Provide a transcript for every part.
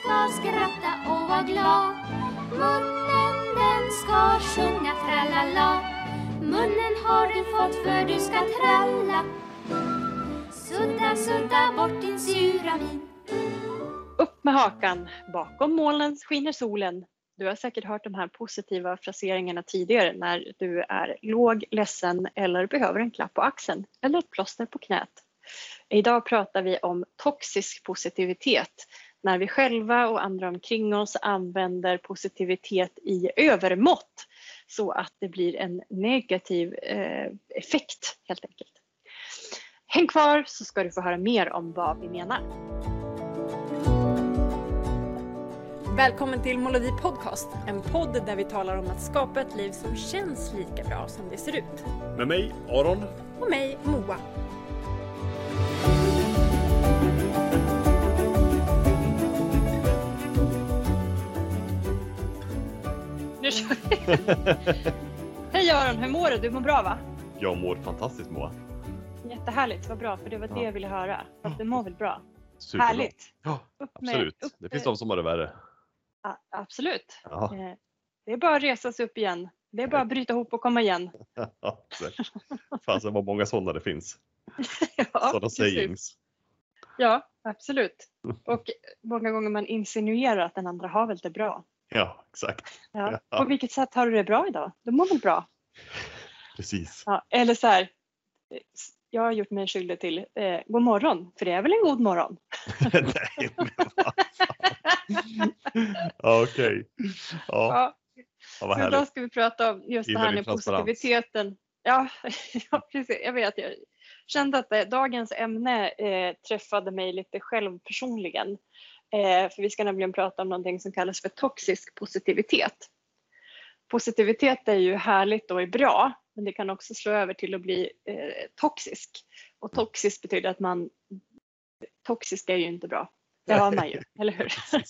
ska skratta och vara glad. Munnen den ska sjunga tralala. Munnen har du fått för du ska tralla. Sudda, sudda bort din sura min. Upp med hakan, bakom molnen skiner solen. Du har säkert hört de här positiva fraseringarna tidigare när du är låg, ledsen eller behöver en klapp på axeln eller ett plåster på knät. Idag pratar vi om toxisk positivitet när vi själva och andra omkring oss använder positivitet i övermått så att det blir en negativ eh, effekt helt enkelt. Häng kvar så ska du få höra mer om vad vi menar. Välkommen till Molodi Podcast, en podd där vi talar om att skapa ett liv som känns lika bra som det ser ut. Med mig, Aron. Och mig, Moa. Nu kör vi! Hej Aron, hur mår du? Du mår bra va? Jag mår fantastiskt Moa. Jättehärligt, vad bra, för det var det Ja. jag ville höra. Att du mår väl bra? Superbra. Härligt! Ja, Upp med- absolut. upp det finns de som har det värre. Ja, absolut. Ja, Eh, Det är bara att resa sig upp igen. Det är bara att bryta ihop och komma igen. Fasen vad många sådana det finns. Ja, Sådana precis. sayings. Ja, absolut. Och många gånger man insinuerar att den andra har väl det bra. Ja, exakt. Ja. På vilket sätt har du det bra idag? Du mår väl bra? Precis. Ja. Eller så här, jag har gjort mig skyldig till eh, god morgon, för det är väl en god morgon? Nej, men vad okej. Ja, Ja, ja, vad så idag ska vi prata om just det här med positiviteten. Ja, ja, precis. Jag vet. Jag kände att eh, dagens ämne eh, träffade mig lite själv personligen. Eh, för vi ska nämligen prata om någonting som kallas för toxisk positivitet. Positivitet är ju härligt och är bra, men det kan också slå över till att bli eh, toxisk. Och toxisk betyder att man... Toxisk är ju inte bra. Det har man ju, eller hur?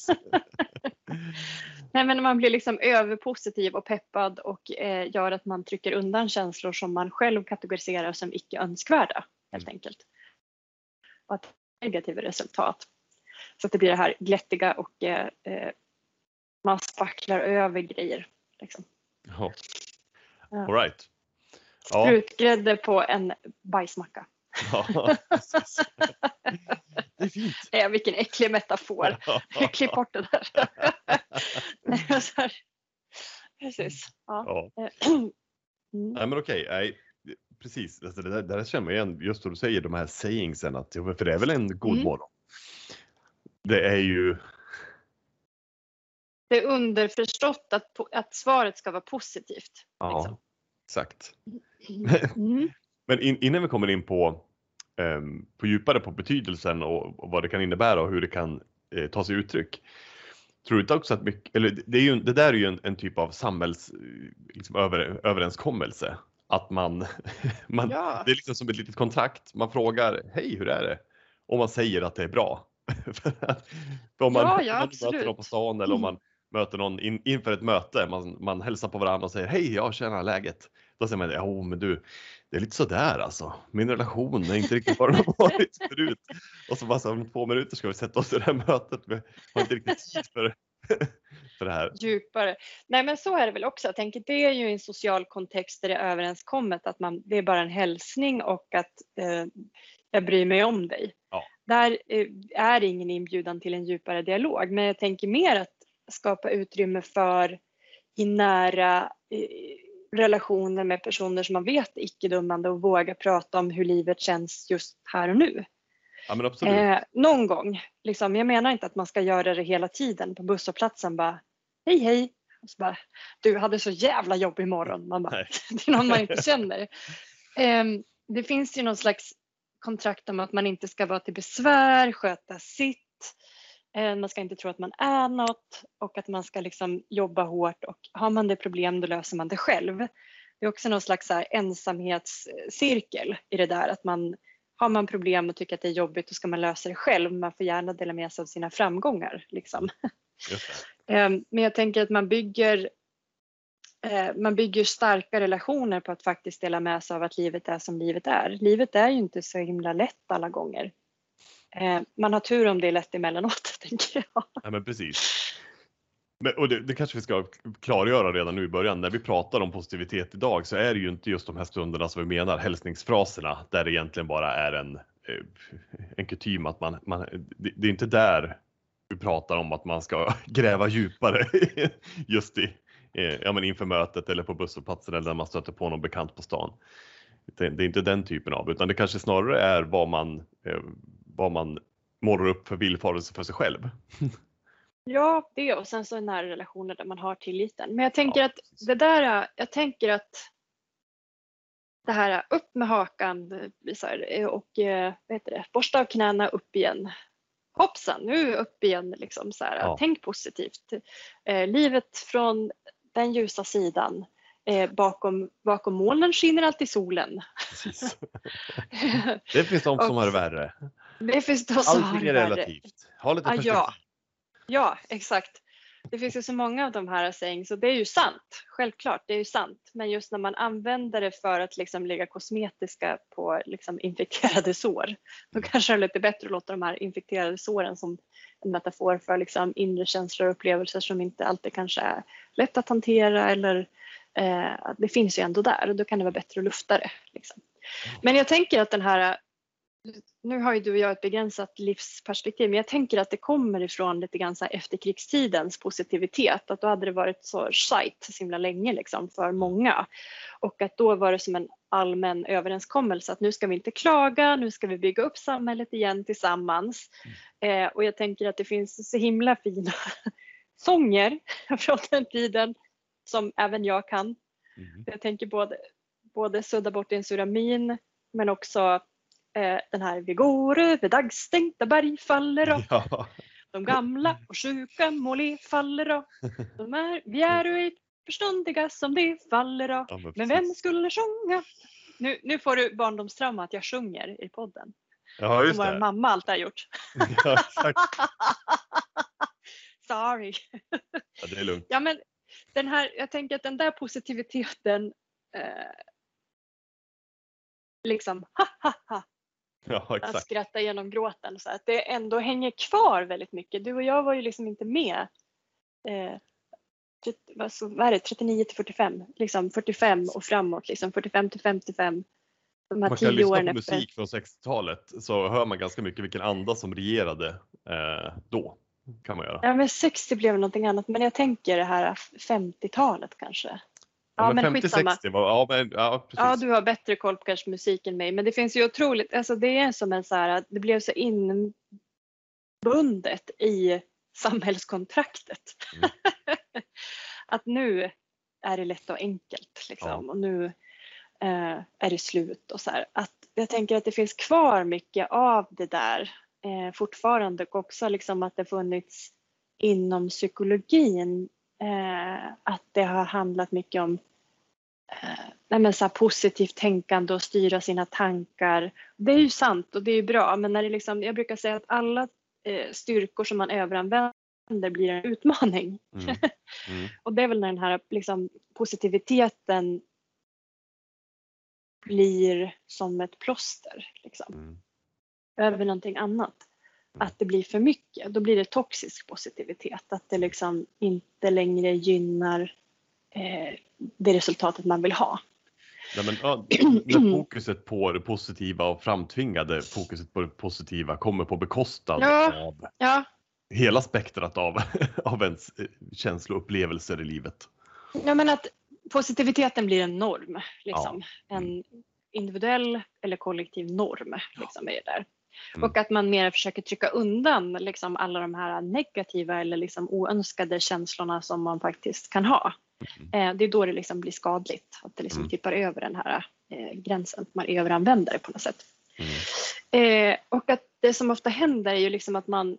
Nej, men man blir liksom överpositiv och peppad och eh, gör att man trycker undan känslor som man själv kategoriserar som icke önskvärda helt enkelt. Och att negativa resultat. Så att det blir det här glättiga och eh, eh, man spacklar över grejer. Liksom. Ja. All right. Ja, Sprutgrädde på en bajsmacka. ja. Det är fint. Eh, vilken äcklig metafor. Klipp bort det där. Nej. Precis. Ja. Ja. Mm. Nej men okej, nej, precis. Alltså det, där, det där känner man igen, just då du säger de här sayingsen, att, för det är väl en god Mm. morgon. Det är ju, Det är underförstått att, att svaret ska vara positivt. ja, Liksom. exakt. Mm. Men in, innan vi kommer in på, ehm, på djupare på betydelsen och, och vad det kan innebära och hur det kan eh, ta sig uttryck. Tror du inte också att mycket, eller det, är ju, det där är ju en, en typ av samhälls, eh, liksom över, överenskommelse. Att man, man Ja. det är liksom som ett litet kontrakt. Man frågar, hej hur är det? Och man säger att det är bra. om man, Ja, ja, möter någon på stan eller om man möter någon in, inför ett möte, man, man hälsar på varandra och säger hej, jag känner läget. Då säger man, ja men du, det är lite sådär alltså. Min relation är inte riktigt vad den har varit förut. Och så bara så om två minuter ska vi sätta oss i det här mötet. Vi har inte riktigt tid för, för det här. Djupare. Nej men så är det väl också. Jag tänker det är ju en social kontext där det är överenskommet att man, det är bara en hälsning och att eh, jag bryr mig om dig. Ja. Där eh, är ingen inbjudan till en djupare dialog. Men jag tänker mer att skapa utrymme för i nära eh, relationer med personer som man vet är icke-dömande och våga prata om hur livet känns just här och nu. Ja. Eh, någon gång. Liksom, jag menar inte att man ska göra det hela tiden på busshållplatsen. Bara, hej hej. Och så bara, du hade så jävla jobb imorgon. Man bara, det är någon man inte känner. Eh, det finns ju någon slags kontrakt om att man inte ska vara till besvär, sköta sitt. Eh, man ska inte tro att man är något och att man ska liksom jobba hårt och har man det problem då löser man det själv. Det är också någon slags ensamhetscirkel i det där att man har man problem och tycker att det är jobbigt då ska man lösa det själv. Man får gärna dela med sig av sina framgångar. Liksom. Ehm, Men jag tänker att man bygger, Eh, man bygger starka relationer på att faktiskt dela med sig av att livet är som livet är. Livet är ju inte så himla lätt alla gånger. Eh, man har tur om det är lätt emellanåt, tänker jag. Ja, men precis. Men, och det, det kanske vi ska klargöra redan nu i början. När vi pratar om positivitet idag så är det ju inte just de här stunderna som vi menar, hälsningsfraserna, där det egentligen bara är en, eh, en kutym att man, man det, det är inte där vi pratar om att man ska gräva djupare just i, ja, men inför mötet eller på busshållplatsen eller när man stöter på någon bekant på stan. Det, är inte den typen av, utan det kanske snarare är vad man, eh, vad man målar upp för villfarelse för sig själv. Ja, det och sen så nära relationer där man har tilliten. Men jag tänker Ja, att precis. det där, jag tänker att det här upp med hakan eh, här, eh, och eh, vad heter det, borsta av knäna upp igen. Hoppsan, nu upp igen liksom så här. Ja. Tänk positivt. Eh, livet från den ljusa sidan. Eh, bakom, bakom molnen skiner alltid solen. Det finns de som Och- har det värre. det finns de som har Allting det är relativt. Ha lite Ah, perspektiv. ja. Ja, exakt. Det finns ju så många av de här sayings så det är ju sant. Självklart, det är ju sant. Men just när man använder det för att liksom lägga kosmetiska på liksom infekterade sår, då kanske det är lite bättre att låta de här infekterade såren som en metafor för liksom inre känslor och upplevelser som inte alltid kanske är lätt att hantera eller eh, det finns ju ändå där och då kan det vara bättre att lufta det. Liksom. Men jag tänker att den här nu har ju du och jag ett begränsat livsperspektiv, men jag tänker att det kommer ifrån lite grann så efterkrigstidens positivitet, att då hade det varit så sajt så himla länge liksom för många. Och att då var det som en allmän överenskommelse att nu ska vi inte klaga, nu ska vi bygga upp samhället igen tillsammans. Eh, och jag tänker att det finns så himla fina sånger från den tiden som även jag kan. Mhm. Jag tänker både, både Sudda bort din sura min men också eh, den här Vi går över daggstänkta berg faller och Ja, de gamla och sjuka må le faller och de är, vi är ej förståndiga som det faller och ja, men vem skulle sjunga? Nu, nu får du barndomstrauma att jag sjunger i podden. Ja, Som just vår det. mamma alltid har gjort. Ja. Sorry. Ja, det är lugnt. Ja, men den här, jag tänker att den där positiviteten eh, liksom ha ha ha Ja, att exakt. skratta genom gråten så att det ändå hänger kvar väldigt mycket. Du och jag var ju liksom inte med. Eh, tret- vad, är det, 39 till 45, liksom 45 och framåt, liksom 45 till 55. De här Man kan lyssna på efter. musik från 60-talet så hör man ganska mycket vilken anda som regerade eh, då. Kan man göra. Ja men 60 blev någonting annat men jag tänker det här 50-talet kanske. Ja, men, skitsamma. 50-60 var, ja men ja precis. Ja, du har bättre koll på kanske musik än mig, men det finns ju otroligt, alltså det är som en så här, det blev så inbundet i samhällskontraktet. Mm. att nu är det lätt och enkelt liksom och nu eh, är det slut och så här. Att jag tänker att det finns kvar mycket av det där eh, fortfarande och också liksom att det funnits inom psykologin eh, att det har handlat mycket om nej men så positivt tänkande och styra sina tankar. Det är ju sant och det är ju bra men när det liksom, jag brukar säga att alla eh, styrkor som man överanvänder blir en utmaning. Mm. Mm. Och det är väl när den här liksom, positiviteten blir som ett plåster liksom, Mm. över någonting annat. Att det blir för mycket, då blir det toxisk positivitet. Att det liksom inte längre gynnar eh, det resultatet man vill ha. Ja, men, ja, när fokuset på det positiva och framtvingade fokuset på det positiva kommer på bekostnad Ja. av Ja, hela spektrat av, av ens eh, känsloupplevelser i livet. ja men att positiviteten blir en norm. Liksom. En individuell eller kollektiv norm. Liksom, är där. Mm. Och att man mer försöker trycka undan liksom, alla de här negativa eller liksom, oönskade känslorna som man faktiskt kan ha. Eh, det är då det liksom blir skadligt. Att det liksom Mm. tippar över den här eh, gränsen. Att man överanvänder det på något sätt. Mm. Eh, och att det som ofta händer är ju liksom att man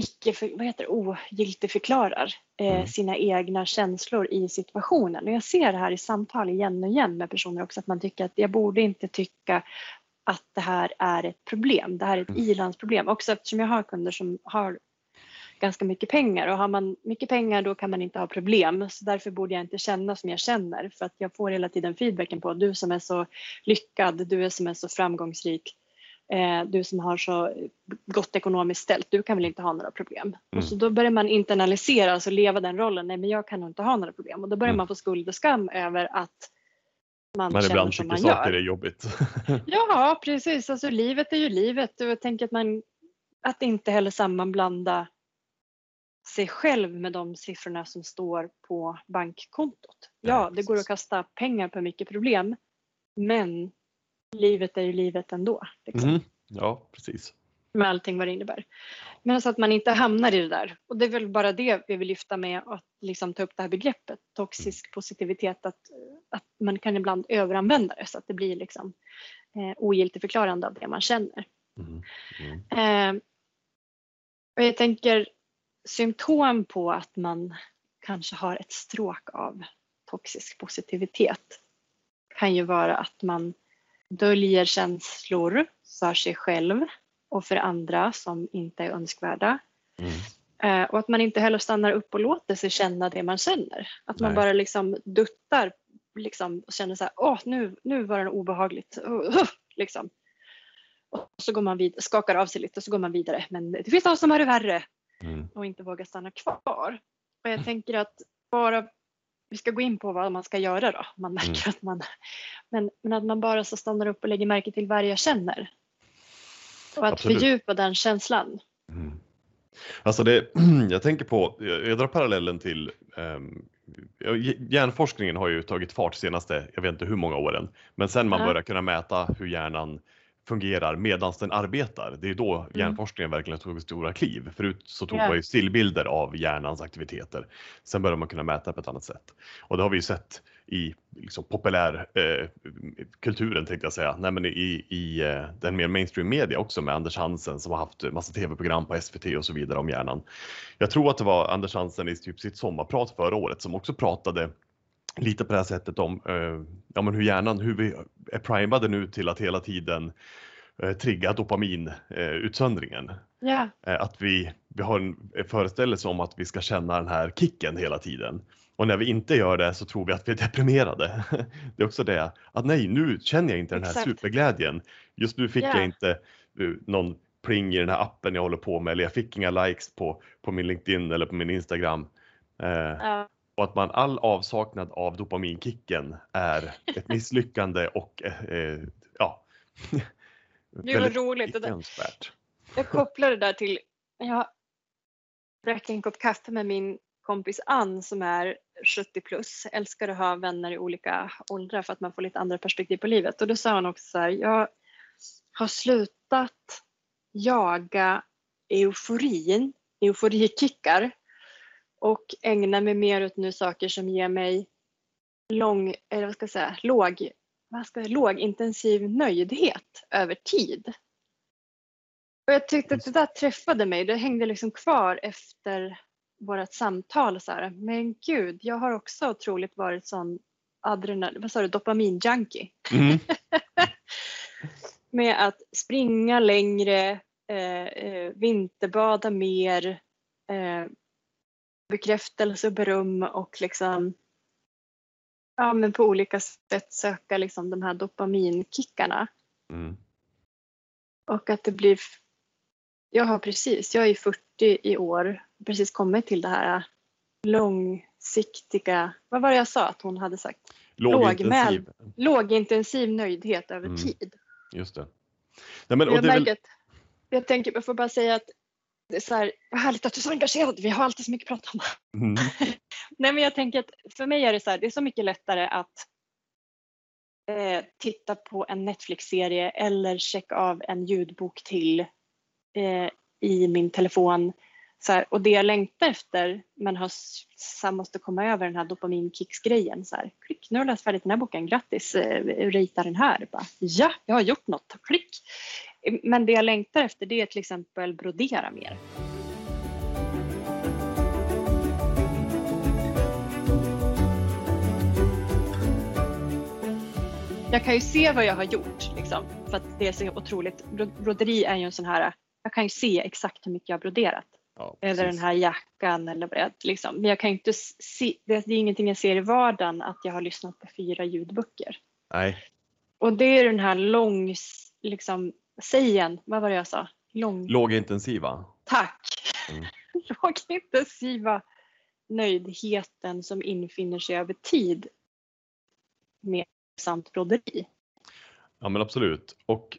icke, för, vad heter det, ogiltigförklarar eh, Mm. sina egna känslor i situationen. Och jag ser det här i samtal igen och igen med personer också att man tycker att jag borde inte tycka att det här är ett problem. Det här är ett Mm. ilandsproblem. Också eftersom jag har kunder som har ganska mycket pengar och har man mycket pengar då kan man inte ha problem. Så därför borde jag inte känna som jag känner för att jag får hela tiden feedbacken på du som är så lyckad, du som är så framgångsrik. Eh, du som har så gott ekonomiskt ställt, du kan väl inte ha några problem. Mm. Och så då börjar man internalisera, alltså leva den rollen, nej men jag kan nog inte ha några problem. Och då börjar Mm. man få skuld och skam över att man, Man ibland tycker man saker gör. är jobbigt. Ja, precis. Alltså livet är ju livet och jag tänker att man att inte heller sammanblanda sig själv med de siffrorna som står på bankkontot. Ja, Nej, det går att kasta pengar på mycket problem, men livet är ju livet ändå. Liksom, Mhm. Ja, precis. Med allting vad det innebär. Men så att man inte hamnar i det där. Och det är väl bara det vi vill lyfta med att liksom ta upp det här begreppet toxisk positivitet. Att, att man kan ibland överanvända det så att det blir liksom eh, ogiltigförklarande av det man känner. Mhm. Mm. Eh, och jag tänker symptom på att man kanske har ett stråk av toxisk positivitet kan ju vara att man döljer känslor för sig själv och för andra som inte är önskvärda. Mm. Eh, och att man inte heller stannar upp och låter sig känna det man känner. Att man Nej. bara liksom duttar liksom, och känner så här, åh nu, nu var det obehagligt. Uh, uh, liksom. Och så går man vid, skakar av sig lite och så går man vidare. Men det finns de som har det värre Mm. och inte vågar stanna kvar. Och jag tänker att bara, vi ska gå in på vad man ska göra då. Man märker Mm. att man, men, men att man bara så stannar upp och lägger märke till vad jag känner. Och att Absolut. fördjupa den känslan. Mm. Alltså det, jag tänker på, jag jag drar parallellen till um, hjärnforskningen har ju tagit fart senaste, jag vet inte hur många åren, men sen man Ja. börjar kunna mäta hur hjärnan fungerar medan den arbetar. Det är då hjärnforskningen verkligen tog stora kliv. Förut så tog Ja. man ju stillbilder av hjärnans aktiviteter. Sen börjar man kunna mäta på ett annat sätt. Och det har vi ju sett i liksom, populär eh, kulturen tänkte jag säga. Nej, men i, i eh, den mer mainstream media också med Anders Hansen som har haft massa tv-program på SVT och så vidare om hjärnan. Jag tror att det var Anders Hansen i typ sitt sommarprat förra året som också pratade lite på det här sättet om eh, ja, men hur hjärnan, hur vi är primade nu till att hela tiden eh, trigga dopaminutsöndringen. Eh, att vi, vi har en föreställelse om att vi ska känna den här kicken hela tiden. Och när vi inte gör det så tror vi att vi är deprimerade. Det är också det, att nej nu känner jag inte den här Exakt. superglädjen. Just nu fick Ja. jag inte eh, någon pling i den här appen jag håller på med eller jag fick inga likes på, på min LinkedIn eller på min Instagram. Eh, ja, och att man all avsaknad av dopaminkicken är ett misslyckande och eh, eh, ja. det var roligt. Det där, jag kopplar det där till, jag drack en kopp kaffe med min kompis Ann som är 70 plus, älskar att ha vänner i olika åldrar för att man får lite andra perspektiv på livet. Och då sa hon också så här, jag har slutat jaga euforin, euforikickar och ägnar mig mer åt nu saker som ger mig lång, eller vad ska jag säga, låg, vad ska jag, låg intensiv nöjdhet över tid. Och jag tyckte att det där träffade mig, det hängde liksom kvar efter vårt samtal så här. Men gud, jag har också otroligt varit sån adrenal, vad sa du, dopaminjunkie. Mm. Med att springa längre, eh, eh, vinterbada mer, eh, bekräftelse och beröm och liksom ja, men på olika sätt söka liksom de här dopaminkickarna. Mm. Och att det blir... Jag har precis, jag är 40 i år, precis kommit till det här långsiktiga, vad var det jag sa att hon hade sagt? Lågintensiv. Lågintensiv nöjdhet över Mm. tid. Just det. Nej, men, jag det väl, jag tänker, jag får bara säga att det är så här, vad härligt att du är så engagerad, vi har alltid så mycket att prata om. mm, Nej men jag tänker att för mig är det så här, det är så mycket lättare att eh, titta på en Netflix-serie eller checka av en ljudbok till eh, i min telefon. Så här, och det jag längtar efter, men har, så här, måste komma över den här dopaminkicksgrejen. Så här, klick, nu har jag läst färdigt den här boken, grattis, eh, rita den här. Bara, ja, jag har gjort något, klick. Men det jag längtar efter det är till exempel brodera mer. jag kan ju se vad jag har gjort liksom, för att det är så otroligt. Bro- Broderi är ju en sån här, jag kan ju se exakt hur mycket jag har broderat. ja, Eller den här jackan eller vad det är. Liksom. Men jag kan inte se, det, är ingenting jag ser i vardagen att jag har lyssnat på fyra ljudböcker. Nej, Och det är den här lång, liksom, säg igen, vad var det jag sa? Lång... Lågintensiva. Tack! Mm. Lågintensiva nöjdheten som infinner sig över tid med samt broderi. Ja men absolut. Och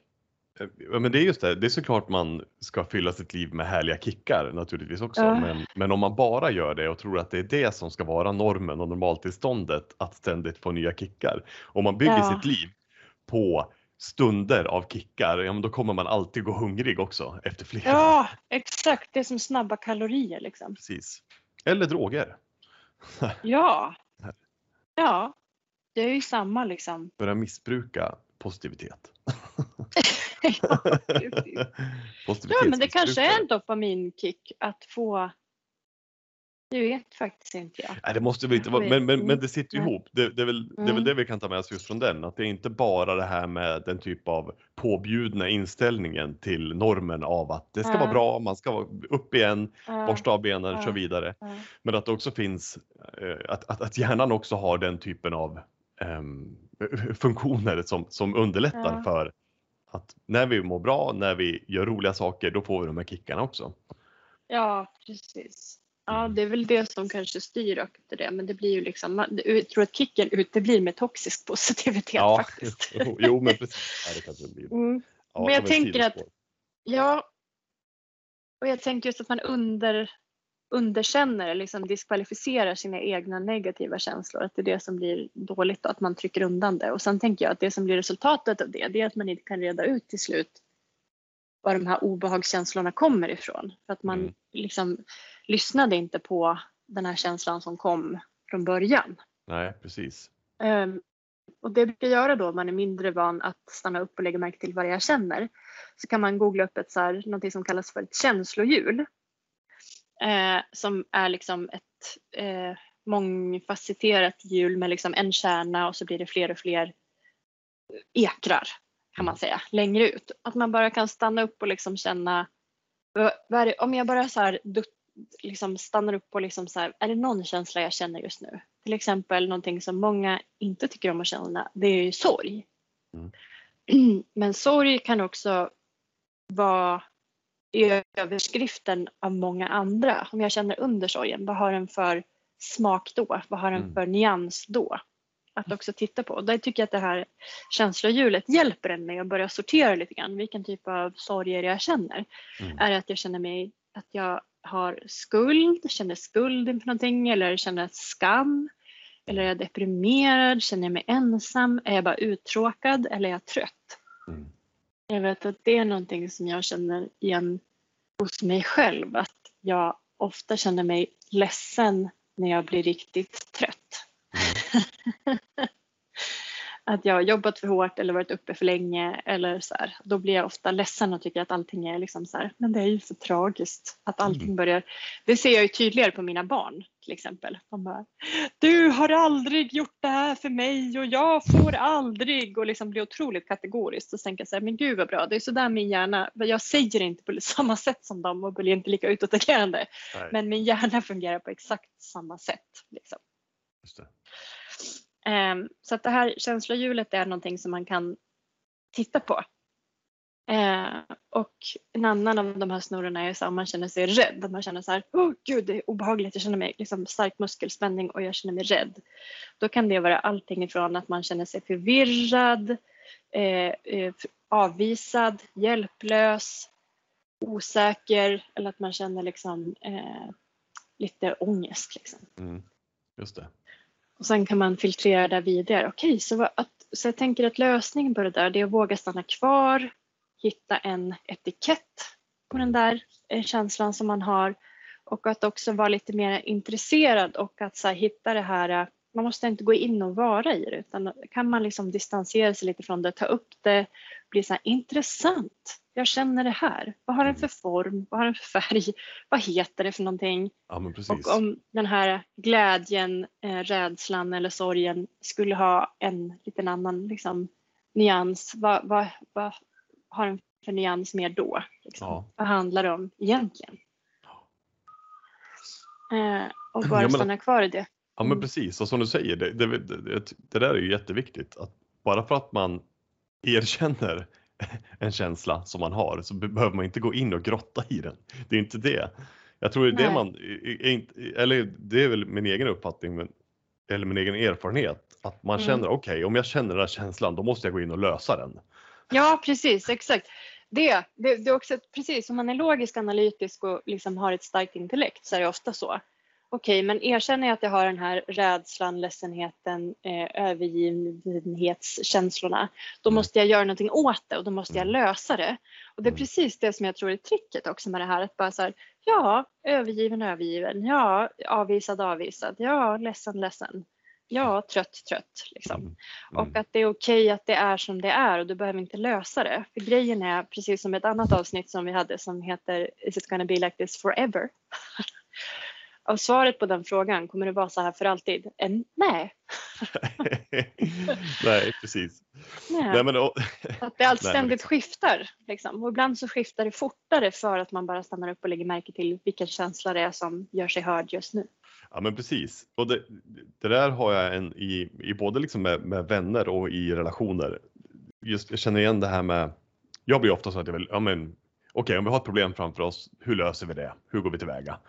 eh, ja, men det är just det, det är såklart man ska fylla sitt liv med härliga kickar naturligtvis också. Ja. Men, men om man bara gör det och tror att det är det som ska vara normen och normaltillståndet att ständigt få nya kickar. Om man bygger Ja. sitt liv på stunder av kickar, ja men då kommer man alltid gå hungrig också efter flera. Ja, exakt. Det är som snabba kalorier liksom. Precis. Eller droger. Ja. Ja, det är ju samma liksom. Börja missbruka positivitet. ja, precis. ja, men det kanske är en dopaminkick att få. Det vet faktiskt inte jag. Nej, det måste väl inte vara, men, men, men det sitter ihop. Det, det, är väl, det är Mm. väl det vi kan ta med oss just från den, att det är inte bara det här med den typ av påbjudna inställningen till normen av att det ska vara Ja. bra, man ska vara upp igen, Ja, borsta av benen, kör vidare. Men att det också finns, eh, att, att, att hjärnan också har den typen av ehm, funktioner som, som underlättar för att när vi mår bra, när vi gör roliga saker, då får vi de här kickarna också. ja, precis. Ja, det är väl det som kanske styr efter det, men det blir ju liksom, man- jag tror att kicken uteblir med toxisk positivitet faktiskt. jo, jo, men precis. Ja, det kanske blir. Mm. Ja, Men jag tänker att-. Ja, och jag tänker just att man under, underkänner liksom diskvalificerar sina egna negativa känslor. Att det är det som blir dåligt och att man trycker undan det. Och sen tänker jag att det som blir resultatet av det, det är att man inte kan reda ut till slut var de här obehagskänslorna kommer ifrån. För att man Mm. liksom lyssnade inte på den här känslan som kom från början. Nej, precis. Ehm, och det brukar göra då om man är mindre van att stanna upp och lägga märke till vad jag känner. Så kan man googla upp ett så här, något som kallas för ett känslohjul. Eh, som är liksom ett eh, mångfacetterat hjul med liksom en kärna och så blir det fler och fler ekrar kan man säga längre ut. Att man bara kan stanna upp och liksom känna om jag bara så här liksom stannar upp och liksom så här, är det någon känsla jag känner just nu? Till exempel någonting som många inte tycker om att känna, det är ju sorg. Men sorg kan också vara överskriften av många andra. Om jag känner under sorgen, vad har den för smak då? Vad har den Mm. för nyans då? Att också titta på. Där tycker jag att det här känslohjulet hjälper en med att börja sortera lite grann. Vilken typ av sorger jag känner. Mm. Är det att jag känner mig att jag har skuld, känner skuld inför någonting eller känner skam? Eller är jag deprimerad? Känner jag mig ensam? Är jag bara uttråkad eller är jag trött? Mm. Jag vet att det är någonting som jag känner igen hos mig själv. Att jag ofta känner mig ledsen när jag blir riktigt trött. att jag har jobbat för hårt eller varit uppe för länge eller så här. Då blir jag ofta ledsen och tycker att allting är liksom så här, men det är ju för tragiskt att allting Mm. börjar. Det ser jag ju tydligare på mina barn till exempel. De bara, du har aldrig gjort det här för mig och jag får aldrig och liksom blir otroligt kategoriskt och tänker så här, men gud vad bra, det är så där min hjärna, jag säger inte på samma sätt som dem och blir inte lika utåtagerande, men min hjärna fungerar på exakt samma sätt. Liksom. Ehm, så att det här känslohjulet är någonting som man kan titta på. Ehm, och en annan av de här snurrorna är så om man känner sig rädd. Att man känner så här, åh gud det är obehagligt, jag känner mig liksom stark muskelspänning och jag känner mig rädd. Då kan det vara allting ifrån att man känner sig förvirrad, eh, eh, avvisad, hjälplös, osäker eller att man känner liksom, eh, lite ångest. Liksom. Mm. Just det. Och sen kan man filtrera det vidare. Okej, så, vad- att, så jag tänker att lösningen på det där det är att våga stanna kvar, hitta en etikett på den där eh, känslan som man har och att också vara lite mer intresserad och att så här, hitta det här, eh, man måste inte gå in och vara i det utan kan man liksom distansera sig lite från det, ta upp det, bli så här intressant. Jag känner det här. Vad har den för form? Vad har den för färg? Vad heter det för någonting? Ja. Och om den här glädjen, eh, rädslan eller sorgen skulle ha en liten annan liksom, nyans, vad, vad, vad har den för nyans mer då? Liksom? Ja. Vad handlar det om egentligen? Eh, och Ja, bara men- stanna kvar i det. Ja men Mm. precis, och som du säger, det, det, det, det där är ju jätteviktigt. Att bara för att man erkänner en känsla som man har så be- behöver man inte gå in och grotta i den. Det är inte det. Jag tror det är det man, eller det är väl min egen uppfattning, men, eller min egen erfarenhet, att man Mm. känner okej, om jag känner den här känslan, då måste jag gå in och lösa den. Ja, precis, exakt. Det, det, det är också precis, om man är logisk, analytisk och liksom har ett starkt intellekt så är det ofta så. Okej, men erkänner jag att jag har den här rädslan, ledsenheten, eh, övergivenhetskänslorna, då Mm. måste jag göra någonting åt det och då måste jag Mm. lösa det. Och det är Mm. precis det som jag tror är tricket också med det här, att bara så här, ja, övergiven, övergiven, ja, avvisad, avvisad, ja, ledsen, ledsen, ja, trött, trött, liksom. Mm. Och att det är okej att det är som det är och du behöver inte lösa det. För grejen är, precis som ett annat avsnitt som vi hade som heter Is it gonna be like this forever? Och svaret på den frågan, kommer det vara så här för alltid? En, nej. Nej, precis. nej. Nej, men, och, Att det allt Nej, ständigt exakt. skiftar. Liksom. Och ibland så skiftar det fortare för att man bara stannar upp och lägger märke till vilken känsla det är som gör sig hörd just nu. Ja men precis. Och det, det där har jag en i, i både liksom med, med vänner och i relationer. Just, jag känner igen det här med, jag blir ofta så att jag vill, ja men okej om vi har ett problem framför oss, hur löser vi det? Hur går vi tillväga?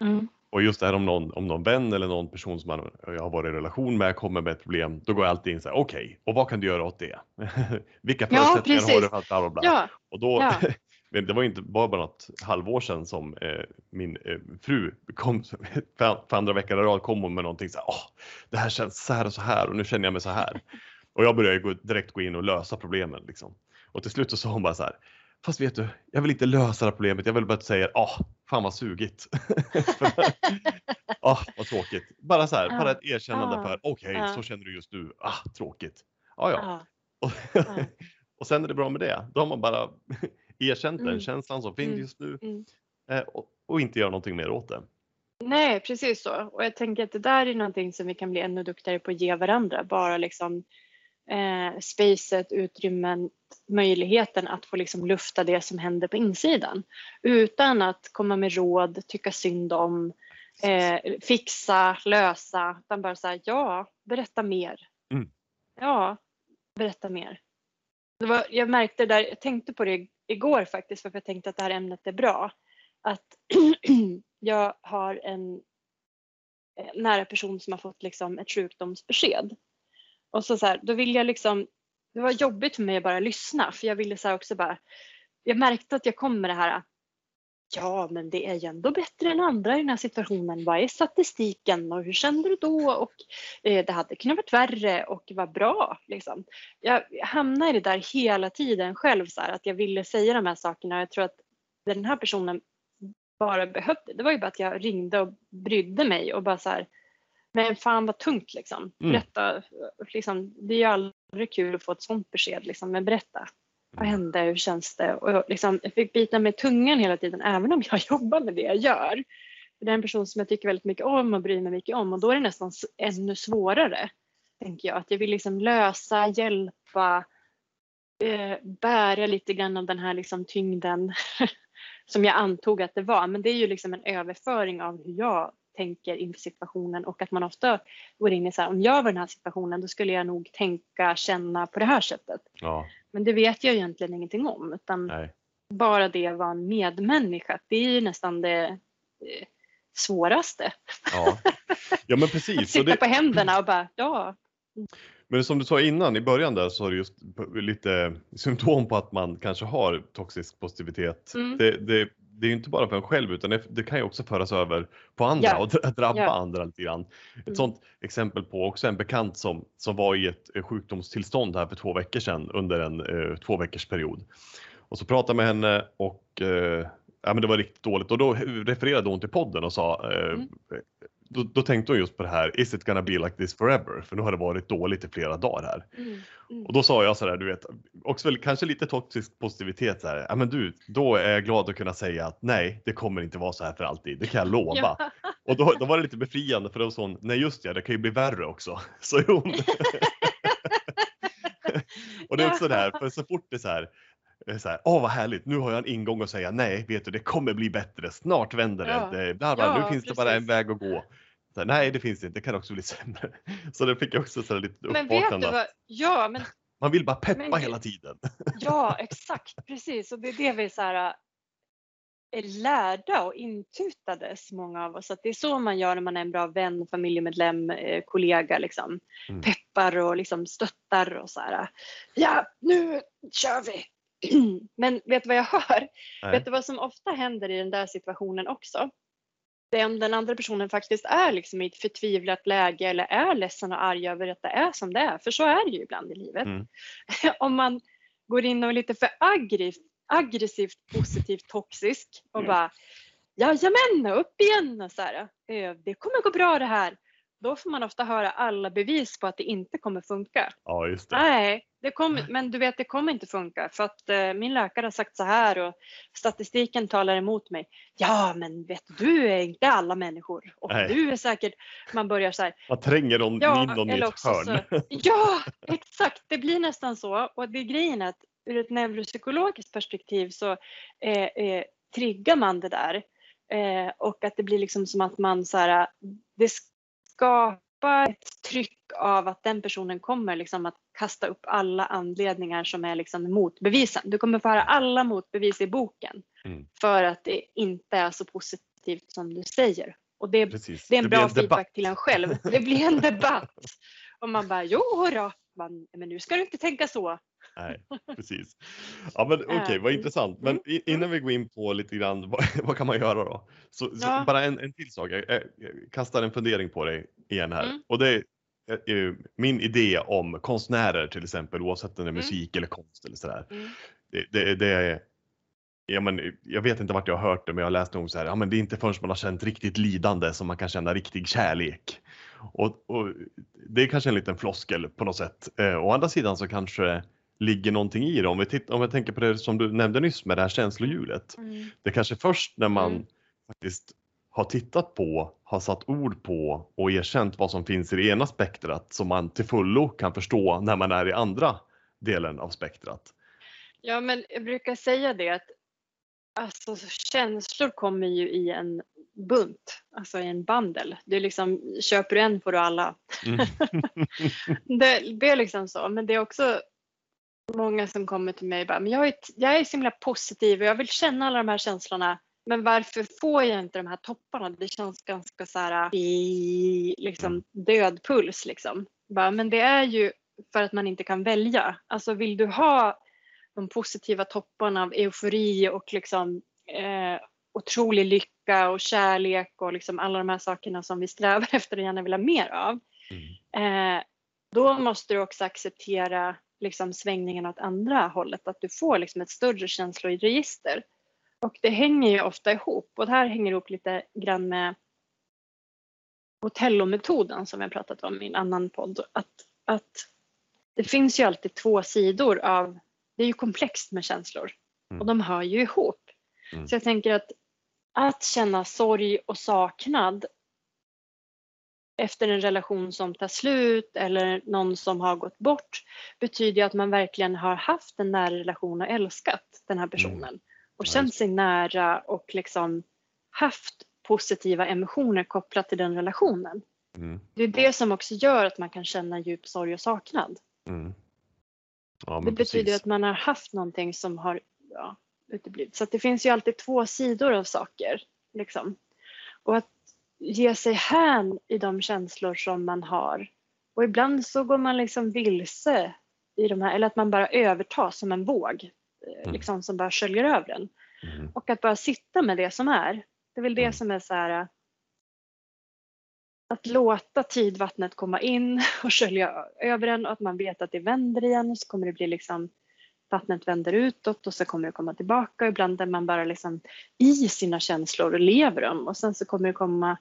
Mm. Och just det här om någon, om någon vän eller någon person som man, jag har varit i relation med kommer med ett problem, då går jag alltid in så här, okej, och vad kan du göra åt det? Vilka Ja, förutsättningar har precis. du för att bla bla bla? Ja, Och då, Ja. men det var inte bara, något halvår sedan som eh, min eh, fru kom, för, för andra veckan i rad kom hon med någonting så här, Åh, det här känns så här och så här och nu känner jag mig så här. Och jag började gå, direkt gå in och lösa problemen liksom. Och till slut så sa hon bara så här, fast vet du, jag vill inte lösa det här problemet, jag vill bara säga, ah, fan vad sugigt. ah, vad tråkigt. Bara så här, Ja. bara ett erkännande Ja. för, okej, Ja. så känner du just nu, ah, tråkigt. Ah, ja, ja. och, sen är det bra med det. Då har man bara erkänt den Mm. känslan som finns Mm. just nu Mm. eh, och, och inte göra någonting mer åt det. Nej, precis så. Och jag tänker att det där är någonting som vi kan bli ännu duktigare på att ge varandra. Bara liksom eh, spacet, utrymmen, möjligheten att få liksom lufta det som händer på insidan. Utan att komma med råd, tycka synd om, eh, fixa, lösa. Utan bara säga ja, berätta mer. Mm. Ja, berätta mer. Var, jag märkte där, jag tänkte på det igår faktiskt för jag tänkte att det här ämnet är bra. Att jag har en eh, nära person som har fått liksom ett sjukdomsbesked. Och så, så här, då vill jag liksom, det var jobbigt för mig att bara lyssna för jag ville så här också bara, jag märkte att jag kom med det här Ja, men det är ju ändå bättre än andra i den här situationen. Vad är statistiken och hur kände du då? Och eh, det hade kunnat varit värre och vad bra. Liksom. Jag hamnade i det där hela tiden själv, så här, att jag ville säga de här sakerna. Jag tror att den här personen bara behövde, det var ju bara att jag ringde och brydde mig och bara så här, men fan vad tungt liksom. Mm. Berätta, liksom, det är ju aldrig kul att få ett sånt besked liksom, men berätta. Vad hände? Hur känns det? Och jag, liksom, jag fick bita mig i tungan hela tiden även om jag jobbar med det jag gör. För det är en person som jag tycker väldigt mycket om och bryr mig mycket om och då är det nästan ännu svårare. Tänker jag. Att jag vill liksom lösa, hjälpa, eh, bära lite grann av den här liksom tyngden som jag antog att det var. Men det är ju liksom en överföring av hur jag tänker inför situationen och att man ofta går in i så här, om jag var i den här situationen då skulle jag nog tänka, känna på det här sättet. Ja, Men det vet jag egentligen ingenting om utan nej. bara det att vara en medmänniska, det är ju nästan det eh, svåraste. Ja. ja, men Att precis. Och sitta det, på händerna och bara ja, men som du sa innan i början där så har du just lite symptom på att man kanske har toxisk positivitet. Mm. Det, det, det är ju inte bara för en själv utan det, det kan ju också föras över på andra Ja. och dra- drabba Ja. andra lite grann. Ett Mm. sånt exempel på också en bekant som, som var i ett eh, sjukdomstillstånd här för två veckor sedan under en eh, två veckors period. Och så pratade med henne och eh, ja, men det var riktigt dåligt och då refererade hon till podden och sa eh, Mm. Då, då tänkte hon just på det här, is it gonna be like this forever? För nu har det varit dåligt i flera dagar här. mm, mm. Och då sa jag sådär, du vet, också väl kanske lite toxisk positivitet så här. Ja men du, då är jag glad att kunna säga att nej, det kommer inte vara så här för alltid. Det kan jag lova. Ja. Och då, då var det lite befriande för då sa hon, nej just ja, det kan ju bli värre också. Så hon. och det är också det här, för så fort det är så här, så här, åh vad härligt, nu har jag en ingång att säga nej, vet du, det kommer bli bättre, snart vänder det, Ja. det bla, bla, Ja, nu finns det bara en precis. väg att gå. Så här, nej, det finns det inte, det kan också bli sämre. Så det fick jag också så här lite uppvaknande. vad, ja men Man vill bara peppa Men- hela tiden. Ja, exakt, precis. Och det är det vi så här, är lärda och intutades, många av oss. Att det är så man gör när man är en bra vän, familjemedlem, eh, kollega. Liksom. Mm. Peppar och liksom stöttar och så här. Ja, nu kör vi! Men vet du vad jag hör? Nej. Vet du vad som ofta händer i den där situationen också? Det är om den andra personen faktiskt är liksom i ett förtvivlat läge eller är ledsen och arg över att det är som det är. För så är det ju ibland i livet. Mm. om man går in och är lite för aggressivt, aggressivt positivt toxisk och bara Jajamän, upp igen! Och så här, "Eh, det kommer gå bra det här. Då får man ofta höra alla bevis på att det inte kommer funka. Ja, just det. Nej, det kommer, men du vet det kommer inte funka för att eh, min läkare har sagt så här och statistiken talar emot mig. Ja, men vet du, är inte alla människor och Nej. du är säkert, man börjar så här, Man tränger någon Ja, in någon i ett hörn. så- ja, exakt, det blir nästan så och det är grejen att ur ett neuropsykologiskt perspektiv så eh, eh, triggar man det där eh, och att det blir liksom som att man så här, det skapar ett tryck av att den personen kommer liksom att kasta upp alla anledningar som är liksom motbevisen. Du kommer få höra alla motbevis i boken Mm. för att det inte är så positivt som du säger. Och det, Precis. det är en blir bra debatt. feedback till en själv. Det blir en debatt. Och man bara, jo då, man, men nu ska du inte tänka så. Nej, precis. Ja, men okej, Äh, vad mm, intressant. Men i, innan vi går in på lite grann, vad, vad kan man göra då? Så, så Ja. bara en, en till sak. Jag, jag kastar en fundering på dig igen här. Mm. Och det är min idé om konstnärer till exempel, oavsett om det är Mm. musik eller konst eller sådär. Mm. Det, det, det är, ja, men, jag vet inte vart jag har hört det, men jag har läst nog så här, ja, men det är inte förrän man har känt riktigt lidande som man kan känna riktig kärlek. Och, och det är kanske en liten floskel på något sätt. Eh, å andra sidan så kanske ligger någonting i det. Om vi, titt, om vi tänker på det som du nämnde nyss med det här känslohjulet. Det är kanske först när man Mm. faktiskt har tittat på, har satt ord på och erkänt vad som finns i det ena spektrat som man till fullo kan förstå när man är i andra delen av spektrat. Ja, men jag brukar säga det att alltså, känslor kommer ju i en bunt, alltså i en bandel. Är liksom, köper du en får du alla. Mm. Det, det är liksom så, men det är också många som kommer till mig och bara, men jag är, jag är så himla positiv och jag vill känna alla de här känslorna. Men varför får jag inte de här topparna? Det känns ganska så här i liksom död puls liksom. Bara, men det är ju för att man inte kan välja. Alltså vill du ha de positiva topparna av eufori och liksom eh, otrolig lycka och kärlek och liksom alla de här sakerna som vi strävar efter och gärna vill ha mer av. Mm. Eh, då måste du också acceptera liksom svängningen åt andra hållet, att du får liksom ett större känsloregister. Och det hänger ju ofta ihop och det här hänger ihop lite grann med Otello-metoden som jag pratat om i en annan podd. Att, att det finns ju alltid två sidor av, det är ju komplext med känslor Mm. och de hör ju ihop. Mm. Så jag tänker att att känna sorg och saknad efter en relation som tar slut eller någon som har gått bort betyder ju att man verkligen har haft en nära relation och älskat den här personen och Ja, känt sig nära och liksom haft positiva emotioner kopplat till den relationen. Mm. Det är det som också gör att man kan känna djup sorg och saknad. Mm. Ja, Det men betyder precis. att man har haft någonting som har ja, uteblivit. Så det finns ju alltid två sidor av saker. Liksom. Och att ge sig hän i de känslor som man har. Och ibland så går man liksom vilse i de här, eller att man bara övertas som en våg. eh, Mm. Liksom som bara sköljer över en. Mm. Och att bara sitta med det som är. Det är väl det Mm. som är så här. Att låta tidvattnet komma in och skölja över en och att man vet att det vänder igen så kommer det bli liksom vattnet vänder utåt och så kommer det komma tillbaka. Ibland är man bara liksom i sina känslor och lever dem och sen så kommer det komma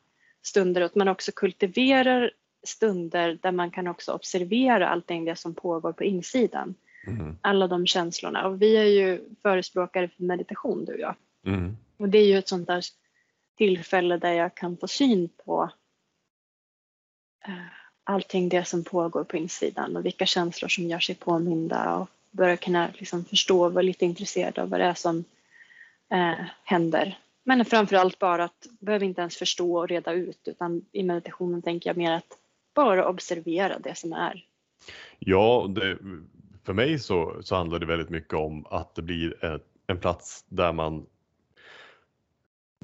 stunder att man också kultiverar stunder där man kan också observera allting det som pågår på insidan. Mm. Alla de känslorna och vi är ju förespråkare för meditation du och jag. Mm. Och det är ju ett sånt där tillfälle där jag kan få syn på eh, allting det som pågår på insidan och vilka känslor som gör sig påminda och börja kunna liksom förstå och vara lite intresserad av vad det är som eh, händer. Men framförallt bara att behöver inte ens förstå och reda ut utan i meditationen tänker jag mer att bara observera det som är. Ja, det, för mig så, så handlar det väldigt mycket om att det blir ett, en plats där man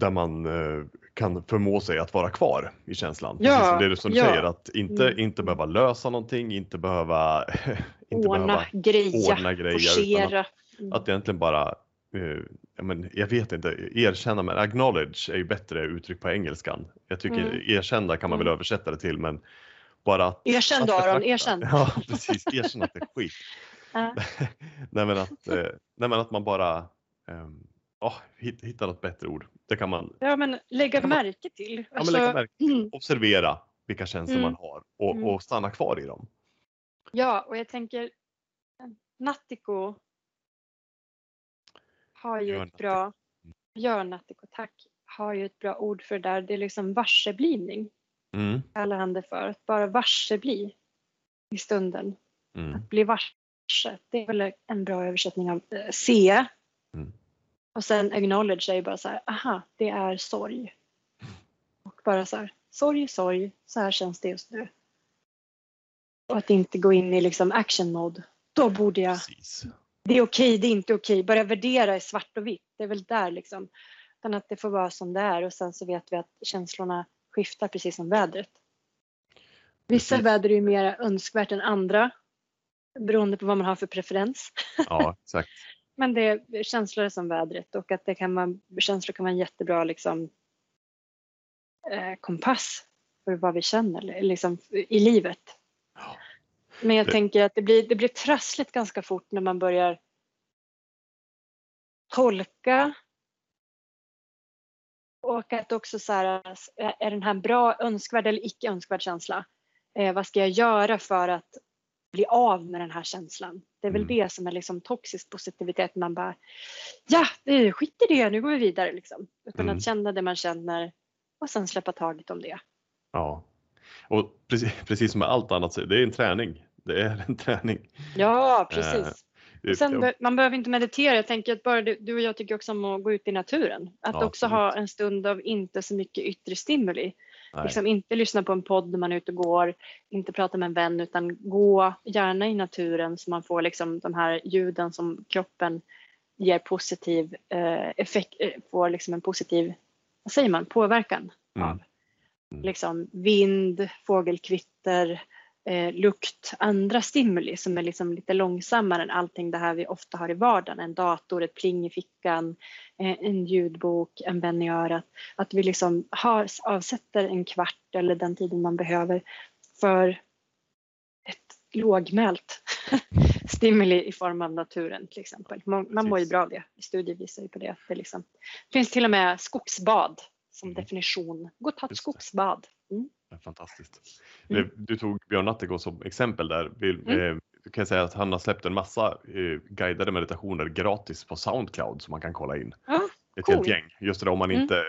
där man eh, kan förmå sig att vara kvar i känslan. Ja, Precis som det du som ja. säger, att inte, Mm. inte behöva lösa någonting, inte behöva, inte ordna, behöva greja, ordna grejer. Att, forcera. Mm. att egentligen bara, eh, men, jag vet inte, erkänna, men acknowledge är ju bättre uttryck på engelskan. Jag tycker Mm. erkända kan man väl Mm. översätta det till, men bara att Erkänn då Aron, erkänn. Ja, precis. Erkänn att det är skit. Nej, men att, eh, nej, men att man bara um, oh, hittar något bättre ord. Det kan man Ja men lägga man- märke till. ja, Alltså, lägga märke, mm, observera vilka känslor Mm. man har och, Mm. och stanna kvar i dem. ja och jag tänker Nattiko har ju ett bra, Björn Nattiko, tack, har ju ett bra ord för det där. Det är liksom varseblivning, Mm. kallar han det för. Att bara varsebli i stunden. Mm. Att bli varse, det är väl en bra översättning av eh, se. Mm. Och sen acknowledge är ju bara så här, aha, det är sorg. Och bara så här, sorg, sorg, så här känns det just nu. Och att inte gå in i liksom action mode. Då borde jag, Precis. Det är okej, det är inte okej. Börja värdera i svart och vitt. Det är väl där liksom. Utan att det får vara som det är och sen så vet vi att känslorna skiftar precis som vädret. Vissa väder är ju mer önskvärt än andra. Beroende på vad man har för preferens. Ja, exakt. Men det är känslor som vädret och att det kan vara, känslor kan vara en jättebra liksom, eh, kompass för vad vi känner liksom, i livet. Men jag Det- tänker att det blir, det blir trassligt ganska fort när man börjar tolka och att också så här, är den här bra, önskvärd eller icke önskvärd känsla? Eh, vad ska jag göra för att bli av med den här känslan? Det är väl Mm. det som är liksom toxisk positivitet. Man bara, ja, eh, skit i det, nu går vi vidare liksom. Utan Mm. att känna det man känner och sen släppa taget om det. Ja. Och precis, precis som med allt annat, det är en träning. Det är en träning. Ja, precis. Det- Och sen, man behöver inte meditera. Jag tänker att bara du, och jag tycker också om att gå ut i naturen. Att Ja, också ha en stund av inte så mycket yttre stimuli. nej. Liksom inte lyssna på en podd när man är ute och går, inte prata med en vän utan gå gärna i naturen så man får liksom de här ljuden som kroppen ger positiv eh, effekt, eh, får liksom en positiv, vad säger man, påverkan Mm. av. Mm. Liksom vind, fågelkvitter, eh, lukt, andra stimuli som är liksom lite långsammare än allting det här vi ofta har i vardagen. En dator, ett pling i fickan, eh, en ljudbok, en vän i örat. Att vi liksom har, avsätter en kvart eller den tiden man behöver för ett lågmält stimuli i form av naturen till exempel. Man, man mår ju bra av det. Studier visar ju på det. det liksom, finns till och med skogsbad som Mm. definition. Gå och ta ett skogsbad. Mm. Fantastiskt. Mm. Eh, Du tog Björn Natthiko som exempel där. Vill, Mm. eh, kan jag säga att han har släppt en massa eh, guidade meditationer gratis på Soundcloud som man kan kolla in. Ja, Ett cool. helt gäng. Just det där om man Mm. inte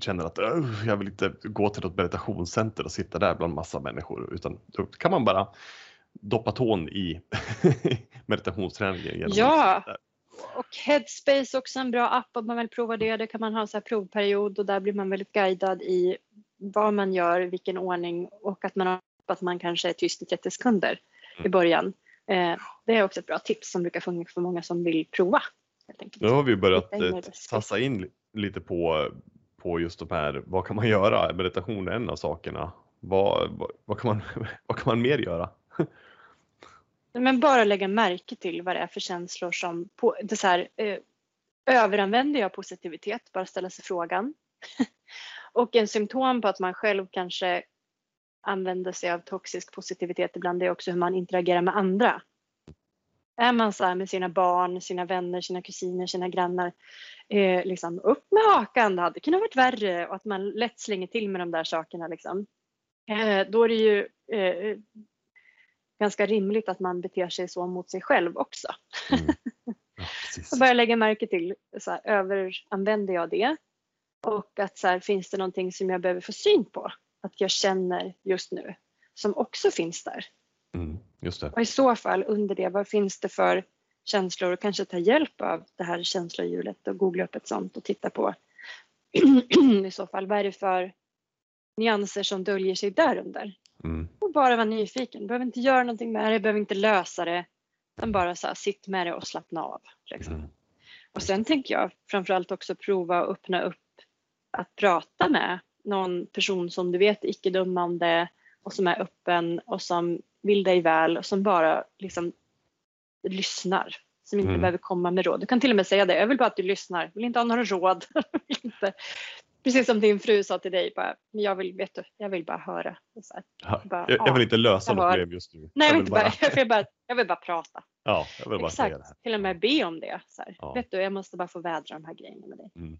känner att "Ugh, jag vill inte gå till något meditationscenter och sitta där bland massa människor utan då kan man bara doppa tån i meditationsträningen. genom Ja. där. Och Headspace också en bra app om man vill prova det. Det kan man ha en så provperiod och där blir man väldigt guidad i vad man gör, vilken ordning och att man att man kanske är tyst i 30 sekunder i Mm. början. Eh, det är också ett bra tips som brukar funka för många som vill prova. Nu har vi börjat in eh, det. satsa in li- lite på, på just de här, vad kan man göra? Meditation är en av sakerna. Vad, vad, vad, kan, man, vad kan man mer göra? Men bara lägga märke till vad det är för känslor som... På, det så här, eh, överanvänder jag positivitet? Bara ställa sig frågan. och en symptom på att man själv kanske använder sig av toxisk positivitet ibland är också hur man interagerar med andra. Är man så här med sina barn, sina vänner, sina kusiner, sina grannar. Eh, liksom, upp med hakan, det hade kunnat varit värre. Och att man lätt slänger till med de där sakerna. Liksom. Eh, då är det ju eh, ganska rimligt att man beter sig så mot sig själv också. Mm. Ja. Och börja lägga märke till, så här, överanvänder jag det? Och att så här, finns det någonting som jag behöver få syn på? Att jag känner just nu, som också finns där. Mm, just det. Och i så fall under det, vad finns det för känslor? Och kanske ta hjälp av det här känslohjulet och googla upp ett sånt och titta på i så fall, vad är det för nyanser som döljer sig där under? Mm, Och bara vara nyfiken, behöver inte göra någonting med det, behöver inte lösa det. Men bara så här, sitt med det och slappna av. Liksom. Mm. Och sen tänker jag framförallt också prova att öppna upp att prata med någon person som du vet är icke-dömande och som är öppen och som vill dig väl och som bara liksom lyssnar. Som inte Mm. behöver komma med råd. Du kan till och med säga det, jag vill bara att du lyssnar, vill inte ha några råd. Inte. Precis som din fru sa till dig, bara, jag vill, vet du, jag vill bara höra. Så här. Bara, Jag, jag vill inte lösa jag något problem just nu. Nej, jag vill, inte bara, jag, vill bara, jag vill bara prata. Ja, jag vill bara. Exakt, till och med be om det. Så här. Ja. Vet du, jag måste bara få vädra de här grejerna med dig. Mm.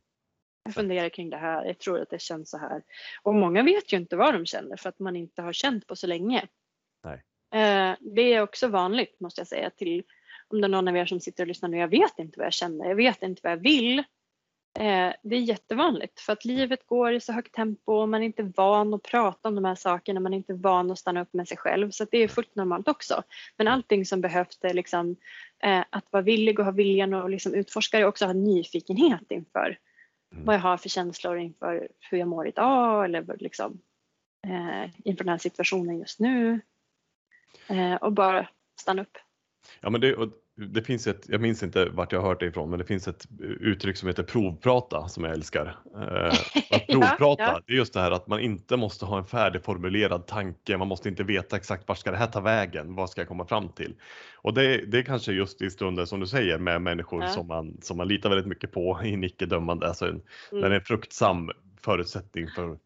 Jag funderar kring det här, jag tror att det känns så här. Och många vet ju inte vad de känner för att man inte har känt på så länge. Nej. Eh, det är också vanligt måste jag säga till om det är någon av er som sitter och lyssnar nu, jag vet inte vad jag känner, jag vet inte vad jag vill. Eh, det är jättevanligt för att livet går i så högt tempo och man är inte van att prata om de här sakerna, man är inte van att stanna upp med sig själv så det är fullt normalt också. Men allting som behövs är liksom eh, att vara villig och ha viljan och liksom utforska det och också ha nyfikenhet inför Mm. vad jag har för känslor inför hur jag mår idag eller liksom, eh, inför den här situationen just nu. Eh, och bara stanna upp. Ja, men det, och det finns ett, jag minns inte vart jag har hört det ifrån, men det finns ett uttryck som heter provprata som jag älskar. Eh, att Ja, provprata, ja. det är just det här att man inte måste ha en färdigformulerad tanke, man måste inte veta exakt vart ska det här ta vägen, vad ska jag komma fram till? Och det, det är kanske just i stunden som du säger med människor Ja. som, man, som man litar väldigt mycket på i en icke-dömande, alltså en, när det är Mm. en fruktsam förutsättning för,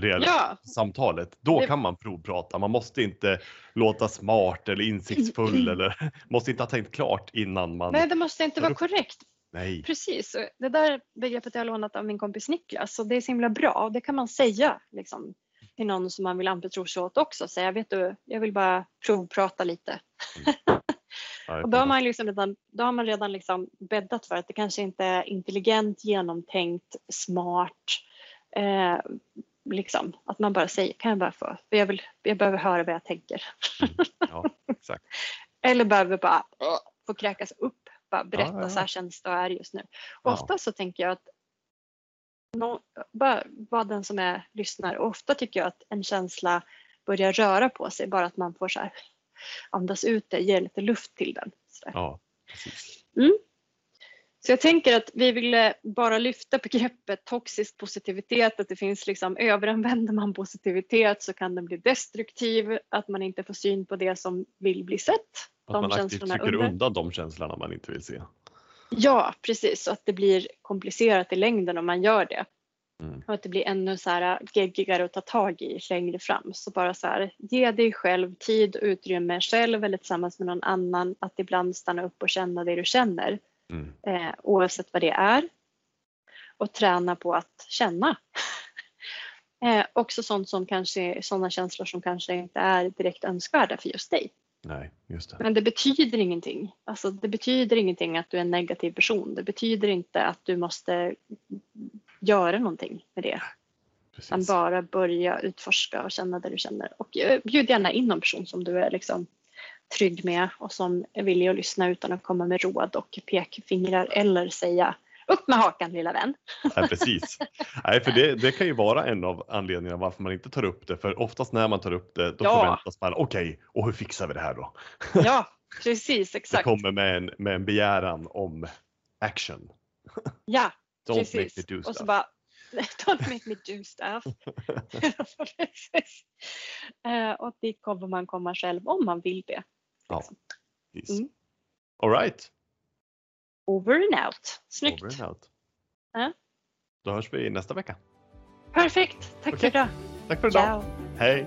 för det Ja, samtalet, då Det- kan man provprata. Man måste inte låta smart eller insiktsfull eller måste inte ha tänkt klart innan man... nej det måste inte vara korrekt. Nej. Precis, och det där begreppet har jag lånat av min kompis Niklas och det är så himla bra. Det kan man säga liksom, till någon som man vill anförtro sig åt också. Säga, vet du, jag vill bara provprata lite. Nej, Och då har man, liksom redan, då har man redan liksom bäddat för att det kanske inte är intelligent, genomtänkt, smart. Eh, liksom, att man bara säger, kan jag bara få, för jag, vill, jag behöver höra vad jag tänker. Ja, exakt. Eller behöver bara få kräkas upp, bara berätta Ja, ja, så här känns det och är just nu. Och ofta så tänker jag att nå- bara vara den som är lyssnar. Och ofta tycker jag att en känsla börjar röra på sig, bara att man får så här andas ut det, ge lite luft till den. Ja, precis. Så jag tänker att vi ville bara lyfta begreppet toxisk positivitet, att det finns liksom överanvänder man positivitet så kan den bli destruktiv, att man inte får syn på det som vill bli sett. Att De man aktivt trycker under. undan de känslorna man inte vill se. Ja, precis. Och att det blir komplicerat i längden om man gör det. Mm. Och att det blir ännu så här geggigare att ta tag i längre fram. Så bara så här, ge dig själv tid och utrymme själv eller tillsammans med någon annan att ibland stanna upp och känna det du känner. Mm. Eh, oavsett vad det är. Och träna på att känna. eh, också sånt som kanske, sådana känslor som kanske inte är direkt önskvärda för just dig. Nej, just det. Men det betyder ingenting. Alltså, det betyder ingenting att du är en negativ person. Det betyder inte att du måste göra någonting med det. Utan bara börja utforska och känna det du känner. Och eh, bjud gärna in någon person som du är liksom trygg med och som är villig att lyssna utan att komma med råd och pekfingrar eller säga upp med hakan lilla vän. Nej, precis. Nej, för det, det kan ju vara en av anledningarna varför man inte tar upp det. För oftast när man tar upp det, då Ja. förväntas man, okej, och hur fixar vi det här då? Ja, precis Det exakt. kommer med en, med en begäran om action. Ja, Don't make precis. me do Och så bara Don't make me do stuff. Eh, och dit kommer man komma själv om man vill det. Ja. liksom. Precis. Mm. All right, Over and out. Snyggt. over and out. Ja. Då hörs vi nästa vecka. Perfekt. Tack för Okej. idag. Tack för idag. Ciao. Hej!